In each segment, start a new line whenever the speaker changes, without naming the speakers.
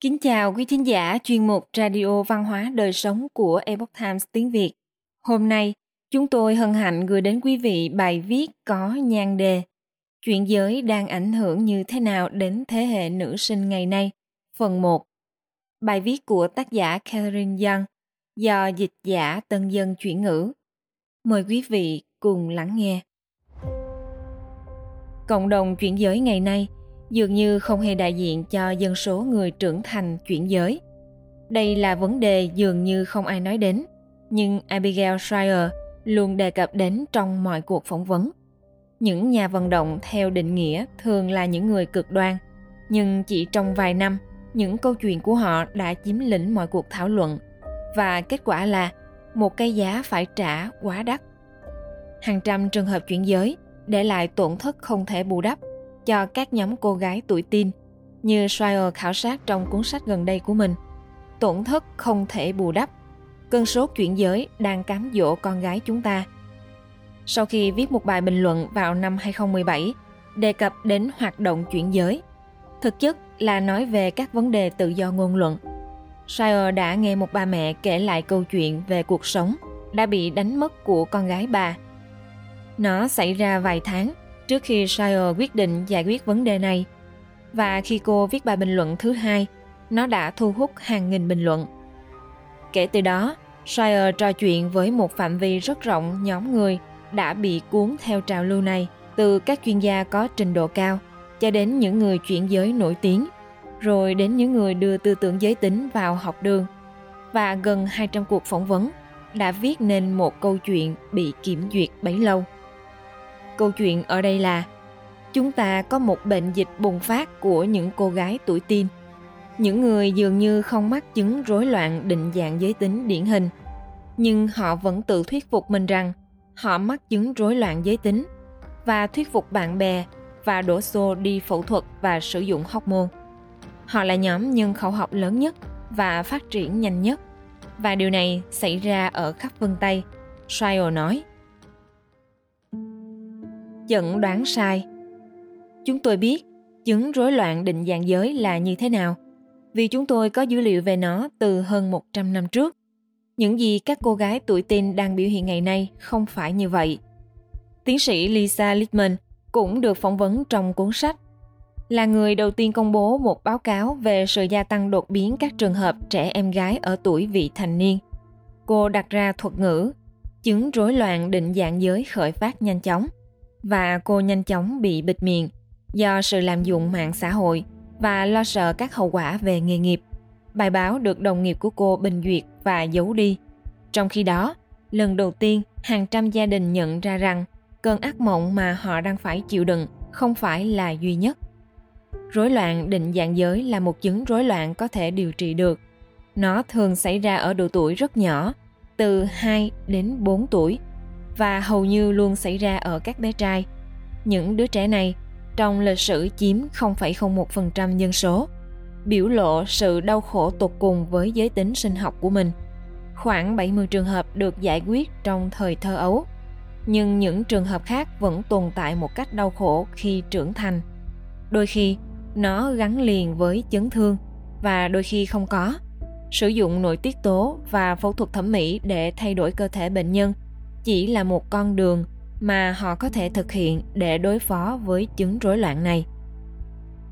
Kính chào quý thính giả chuyên mục Radio Văn hóa Đời Sống của Epoch Times tiếng Việt. Hôm nay, chúng tôi hân hạnh gửi đến quý vị bài viết có nhan đề Chuyện giới đang ảnh hưởng như thế nào đến thế hệ nữ sinh ngày nay? Phần 1 Bài viết của tác giả Catherine Young do dịch giả tân dân chuyển ngữ. Mời quý vị cùng lắng nghe. Cộng đồng chuyển giới ngày nay – dường như không hề đại diện cho dân số người trưởng thành chuyển giới. Đây là vấn đề dường như không ai nói đến, nhưng Abigail Schreier luôn đề cập đến trong mọi cuộc phỏng vấn. Những nhà vận động theo định nghĩa thường là những người cực đoan, nhưng chỉ trong vài năm, những câu chuyện của họ đã chiếm lĩnh mọi cuộc thảo luận và kết quả là một cái giá phải trả quá đắt. Hàng trăm trường hợp chuyển giới để lại tổn thất không thể bù đắp cho các nhóm cô gái tuổi teen như Schreier khảo sát trong cuốn sách gần đây của mình. Tổn thất không thể bù đắp. Cơn sốt chuyển giới đang cám dỗ con gái chúng ta. Sau khi viết một bài bình luận vào năm 2017 đề cập đến hoạt động chuyển giới, thực chất là nói về các vấn đề tự do ngôn luận. Shire đã nghe một bà mẹ kể lại câu chuyện về cuộc sống đã bị đánh mất của con gái bà. Nó xảy ra vài tháng trước khi Shire quyết định giải quyết vấn đề này. Và khi cô viết bài bình luận thứ hai, nó đã thu hút hàng nghìn bình luận. Kể từ đó, Shire trò chuyện với một phạm vi rất rộng nhóm người đã bị cuốn theo trào lưu này, từ các chuyên gia có trình độ cao cho đến những người chuyển giới nổi tiếng, rồi đến những người đưa tư tưởng giới tính vào học đường. Và gần 200 cuộc phỏng vấn đã viết nên một câu chuyện bị kiểm duyệt bấy lâu. Câu chuyện ở đây là chúng ta có một bệnh dịch bùng phát của những cô gái tuổi teen. Những người dường như không mắc chứng rối loạn định dạng giới tính điển hình, nhưng họ vẫn tự thuyết phục mình rằng họ mắc chứng rối loạn giới tính và thuyết phục bạn bè và đổ xô đi phẫu thuật và sử dụng hormone. Họ là nhóm nhân khẩu học lớn nhất và phát triển nhanh nhất. Và điều này xảy ra ở khắp phương Tây, Shio nói chẩn đoán sai. Chúng tôi biết chứng rối loạn định dạng giới là như thế nào, vì chúng tôi có dữ liệu về nó từ hơn 100 năm trước. Những gì các cô gái tuổi teen đang biểu hiện ngày nay không phải như vậy. Tiến sĩ Lisa Littman cũng được phỏng vấn trong cuốn sách là người đầu tiên công bố một báo cáo về sự gia tăng đột biến các trường hợp trẻ em gái ở tuổi vị thành niên. Cô đặt ra thuật ngữ chứng rối loạn định dạng giới khởi phát nhanh chóng – và cô nhanh chóng bị bịt miệng do sự lạm dụng mạng xã hội và lo sợ các hậu quả về nghề nghiệp. Bài báo được đồng nghiệp của cô bình duyệt và giấu đi. Trong khi đó, lần đầu tiên hàng trăm gia đình nhận ra rằng cơn ác mộng mà họ đang phải chịu đựng không phải là duy nhất. Rối loạn định dạng giới là một chứng rối loạn có thể điều trị được. Nó thường xảy ra ở độ tuổi rất nhỏ, từ 2 đến 4 tuổi và hầu như luôn xảy ra ở các bé trai. Những đứa trẻ này trong lịch sử chiếm 0,01% dân số, biểu lộ sự đau khổ tột cùng với giới tính sinh học của mình. Khoảng 70 trường hợp được giải quyết trong thời thơ ấu, nhưng những trường hợp khác vẫn tồn tại một cách đau khổ khi trưởng thành. Đôi khi, nó gắn liền với chấn thương và đôi khi không có. Sử dụng nội tiết tố và phẫu thuật thẩm mỹ để thay đổi cơ thể bệnh nhân – chỉ là một con đường mà họ có thể thực hiện để đối phó với chứng rối loạn này.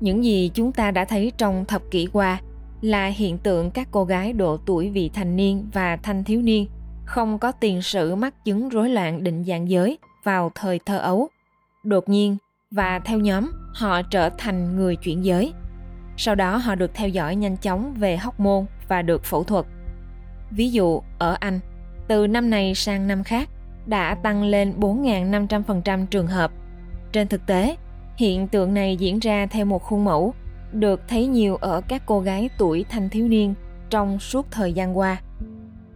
Những gì chúng ta đã thấy trong thập kỷ qua là hiện tượng các cô gái độ tuổi vị thành niên và thanh thiếu niên không có tiền sử mắc chứng rối loạn định dạng giới vào thời thơ ấu. Đột nhiên và theo nhóm, họ trở thành người chuyển giới. Sau đó họ được theo dõi nhanh chóng về hóc môn và được phẫu thuật. Ví dụ, ở anh từ năm này sang năm khác đã tăng lên 4.500% trường hợp. Trên thực tế, hiện tượng này diễn ra theo một khuôn mẫu được thấy nhiều ở các cô gái tuổi thanh thiếu niên trong suốt thời gian qua.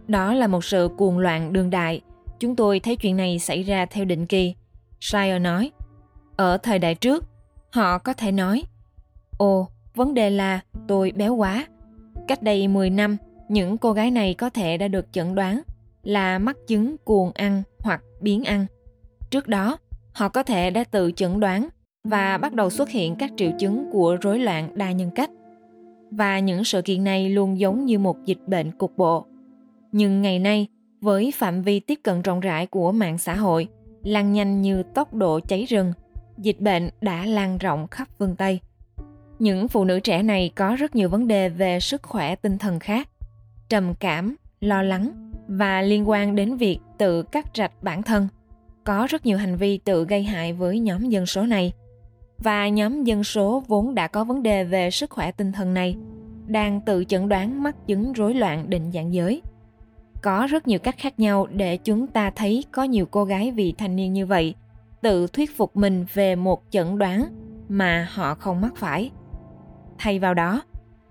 Đó là một sự cuồng loạn đương đại. Chúng tôi thấy chuyện này xảy ra theo định kỳ. Shire nói, ở thời đại trước, họ có thể nói, Ồ, vấn đề là tôi béo quá. Cách đây 10 năm, những cô gái này có thể đã được chẩn đoán là mắc chứng cuồng ăn hoặc biến ăn. Trước đó, họ có thể đã tự chẩn đoán và bắt đầu xuất hiện các triệu chứng của rối loạn đa nhân cách. và những sự kiện này luôn giống như một dịch bệnh cục bộ. Nhưng ngày nay, với phạm vi tiếp cận rộng rãi của mạng xã hội, lan nhanh như tốc độ cháy rừng, dịch bệnh đã lan rộng khắp phương Tây. Những phụ nữ trẻ này có rất nhiều vấn đề về sức khỏe tinh thần khác, trầm cảm, lo lắng và liên quan đến việc tự cắt rạch bản thân. Có rất nhiều hành vi tự gây hại với nhóm dân số này. Và nhóm dân số vốn đã có vấn đề về sức khỏe tinh thần này đang tự chẩn đoán mắc chứng rối loạn định dạng giới. Có rất nhiều cách khác nhau để chúng ta thấy có nhiều cô gái vị thành niên như vậy tự thuyết phục mình về một chẩn đoán mà họ không mắc phải. Thay vào đó,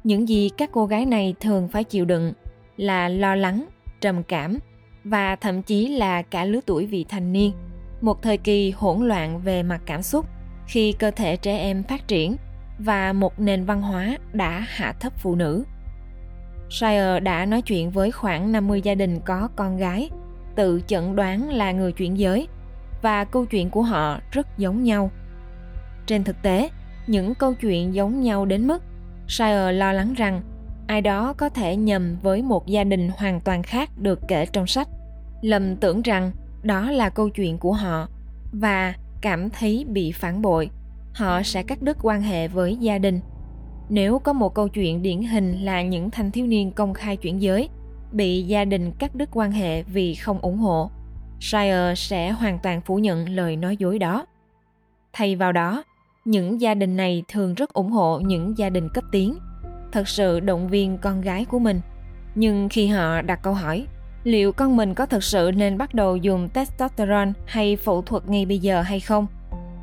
những gì các cô gái này thường phải chịu đựng là lo lắng, trầm cảm và thậm chí là cả lứa tuổi vị thành niên, một thời kỳ hỗn loạn về mặt cảm xúc khi cơ thể trẻ em phát triển và một nền văn hóa đã hạ thấp phụ nữ. Shire đã nói chuyện với khoảng 50 gia đình có con gái, tự chẩn đoán là người chuyển giới và câu chuyện của họ rất giống nhau. Trên thực tế, những câu chuyện giống nhau đến mức Shire lo lắng rằng ai đó có thể nhầm với một gia đình hoàn toàn khác được kể trong sách. Lầm tưởng rằng đó là câu chuyện của họ và cảm thấy bị phản bội. Họ sẽ cắt đứt quan hệ với gia đình. Nếu có một câu chuyện điển hình là những thanh thiếu niên công khai chuyển giới, bị gia đình cắt đứt quan hệ vì không ủng hộ, shire sẽ hoàn toàn phủ nhận lời nói dối đó. Thay vào đó, những gia đình này thường rất ủng hộ những gia đình cấp tiến thật sự động viên con gái của mình. Nhưng khi họ đặt câu hỏi, liệu con mình có thật sự nên bắt đầu dùng testosterone hay phẫu thuật ngay bây giờ hay không?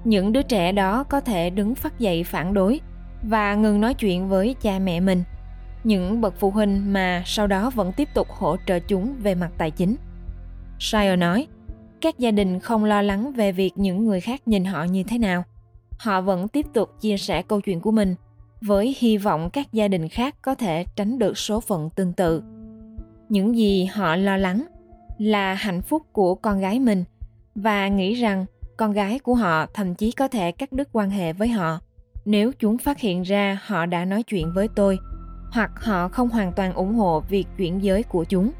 Những đứa trẻ đó có thể đứng phát dậy phản đối và ngừng nói chuyện với cha mẹ mình. Những bậc phụ huynh mà sau đó vẫn tiếp tục hỗ trợ chúng về mặt tài chính. Shire nói, các gia đình không lo lắng về việc những người khác nhìn họ như thế nào. Họ vẫn tiếp tục chia sẻ câu chuyện của mình với hy vọng các gia đình khác có thể tránh được số phận tương tự. Những gì họ lo lắng là hạnh phúc của con gái mình và nghĩ rằng con gái của họ thậm chí có thể cắt đứt quan hệ với họ. Nếu chúng phát hiện ra họ đã nói chuyện với tôi, hoặc họ không hoàn toàn ủng hộ việc chuyển giới của chúng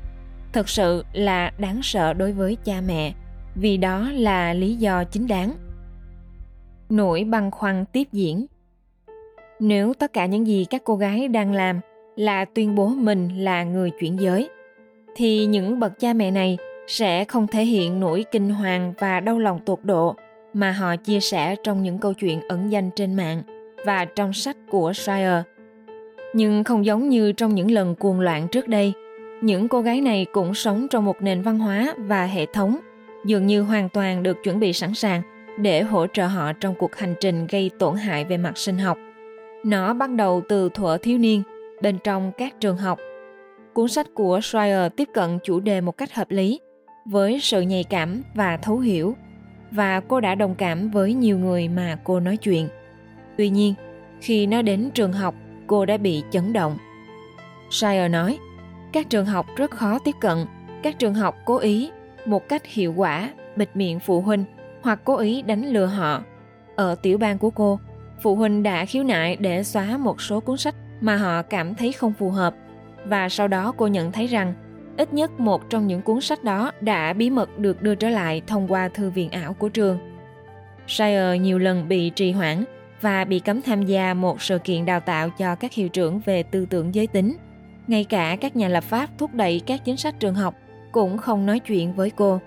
thực sự là đáng sợ đối với cha mẹ, vì đó là lý do chính đáng. Nỗi băn khoăn tiếp diễn nếu tất cả những gì các cô gái đang làm là tuyên bố mình là người chuyển giới thì những bậc cha mẹ này sẽ không thể hiện nỗi kinh hoàng và đau lòng tột độ mà họ chia sẻ trong những câu chuyện ẩn danh trên mạng và trong sách của Shire. Nhưng không giống như trong những lần cuồng loạn trước đây, những cô gái này cũng sống trong một nền văn hóa và hệ thống dường như hoàn toàn được chuẩn bị sẵn sàng để hỗ trợ họ trong cuộc hành trình gây tổn hại về mặt sinh học. Nó bắt đầu từ thuở thiếu niên, bên trong các trường học. Cuốn sách của Schreier tiếp cận chủ đề một cách hợp lý, với sự nhạy cảm và thấu hiểu, và cô đã đồng cảm với nhiều người mà cô nói chuyện. Tuy nhiên, khi nó đến trường học, cô đã bị chấn động. Schreier nói, các trường học rất khó tiếp cận, các trường học cố ý, một cách hiệu quả, bịt miệng phụ huynh hoặc cố ý đánh lừa họ. Ở tiểu bang của cô, phụ huynh đã khiếu nại để xóa một số cuốn sách mà họ cảm thấy không phù hợp và sau đó cô nhận thấy rằng, ít nhất một trong những cuốn sách đó đã bí mật được đưa trở lại thông qua thư viện ảo của trường. Shire nhiều lần bị trì hoãn và bị cấm tham gia một sự kiện đào tạo cho các hiệu trưởng về tư tưởng giới tính. Ngay cả các nhà lập pháp thúc đẩy các chính sách trường học cũng không nói chuyện với cô.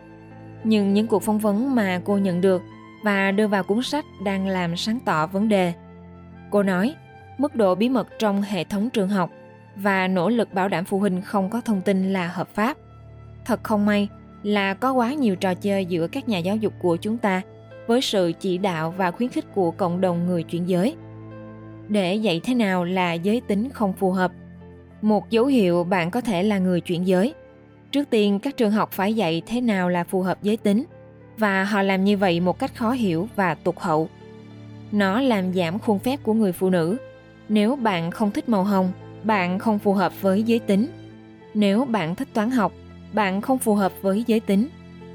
Nhưng những cuộc phỏng vấn mà cô nhận được và đưa vào cuốn sách đang làm sáng tỏ vấn đề. Cô nói, mức độ bí mật trong hệ thống trường học và nỗ lực bảo đảm phụ huynh không có thông tin là hợp pháp. Thật không may là có quá nhiều trò chơi giữa các nhà giáo dục của chúng ta với sự chỉ đạo và khuyến khích của cộng đồng người chuyển giới. Để dạy thế nào là giới tính không phù hợp. Một dấu hiệu bạn có thể là người chuyển giới. Trước tiên các trường học phải dạy thế nào là phù hợp giới tính và họ làm như vậy một cách khó hiểu và tục hậu. Nó làm giảm khuôn phép của người phụ nữ. Nếu bạn không thích màu hồng, bạn không phù hợp với giới tính. Nếu bạn thích toán học, bạn không phù hợp với giới tính.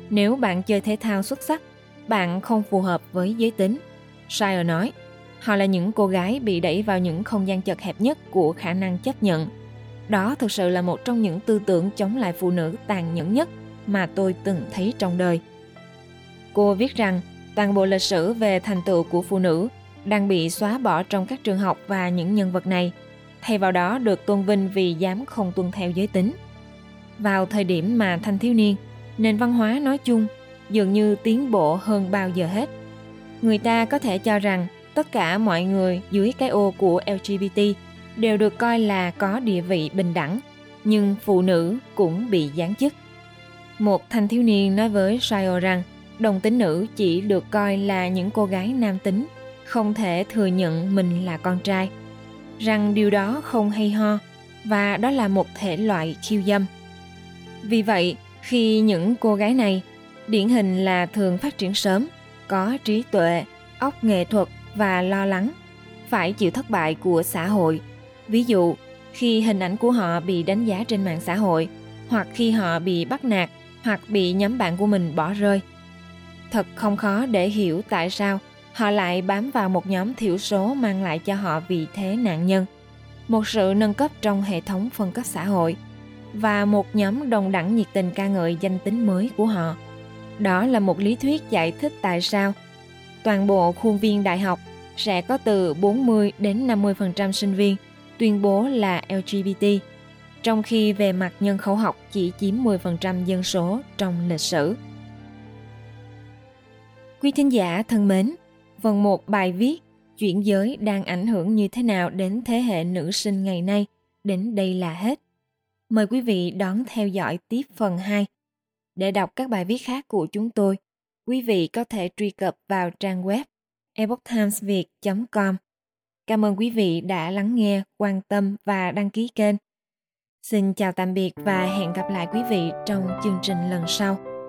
Nếu bạn chơi thể thao xuất sắc, bạn không phù hợp với giới tính. Shire nói, họ là những cô gái bị đẩy vào những không gian chật hẹp nhất của khả năng chấp nhận. Đó thực sự là một trong những tư tưởng chống lại phụ nữ tàn nhẫn nhất mà tôi từng thấy trong đời. Cô viết rằng toàn bộ lịch sử về thành tựu của phụ nữ đang bị xóa bỏ trong các trường học và những nhân vật này, thay vào đó được tôn vinh vì dám không tuân theo giới tính. Vào thời điểm mà thanh thiếu niên, nền văn hóa nói chung dường như tiến bộ hơn bao giờ hết. Người ta có thể cho rằng tất cả mọi người dưới cái ô của LGBT đều được coi là có địa vị bình đẳng, nhưng phụ nữ cũng bị giáng chức. Một thanh thiếu niên nói với Shire rằng đồng tính nữ chỉ được coi là những cô gái nam tính, không thể thừa nhận mình là con trai, rằng điều đó không hay ho và đó là một thể loại khiêu dâm. Vì vậy, khi những cô gái này điển hình là thường phát triển sớm, có trí tuệ, óc nghệ thuật và lo lắng, phải chịu thất bại của xã hội. Ví dụ, khi hình ảnh của họ bị đánh giá trên mạng xã hội, hoặc khi họ bị bắt nạt, hoặc bị nhóm bạn của mình bỏ rơi. Thật không khó để hiểu tại sao họ lại bám vào một nhóm thiểu số mang lại cho họ vị thế nạn nhân, một sự nâng cấp trong hệ thống phân cấp xã hội và một nhóm đồng đẳng nhiệt tình ca ngợi danh tính mới của họ. Đó là một lý thuyết giải thích tại sao toàn bộ khuôn viên đại học sẽ có từ 40 đến 50% sinh viên tuyên bố là LGBT, trong khi về mặt nhân khẩu học chỉ chiếm 10% dân số trong lịch sử. Quý thính giả thân mến, phần một bài viết chuyển giới đang ảnh hưởng như thế nào đến thế hệ nữ sinh ngày nay đến đây là hết. Mời quý vị đón theo dõi tiếp phần 2. Để đọc các bài viết khác của chúng tôi, quý vị có thể truy cập vào trang web epochtimesviet.com. Cảm ơn quý vị đã lắng nghe, quan tâm và đăng ký kênh. Xin chào tạm biệt và hẹn gặp lại quý vị trong chương trình lần sau.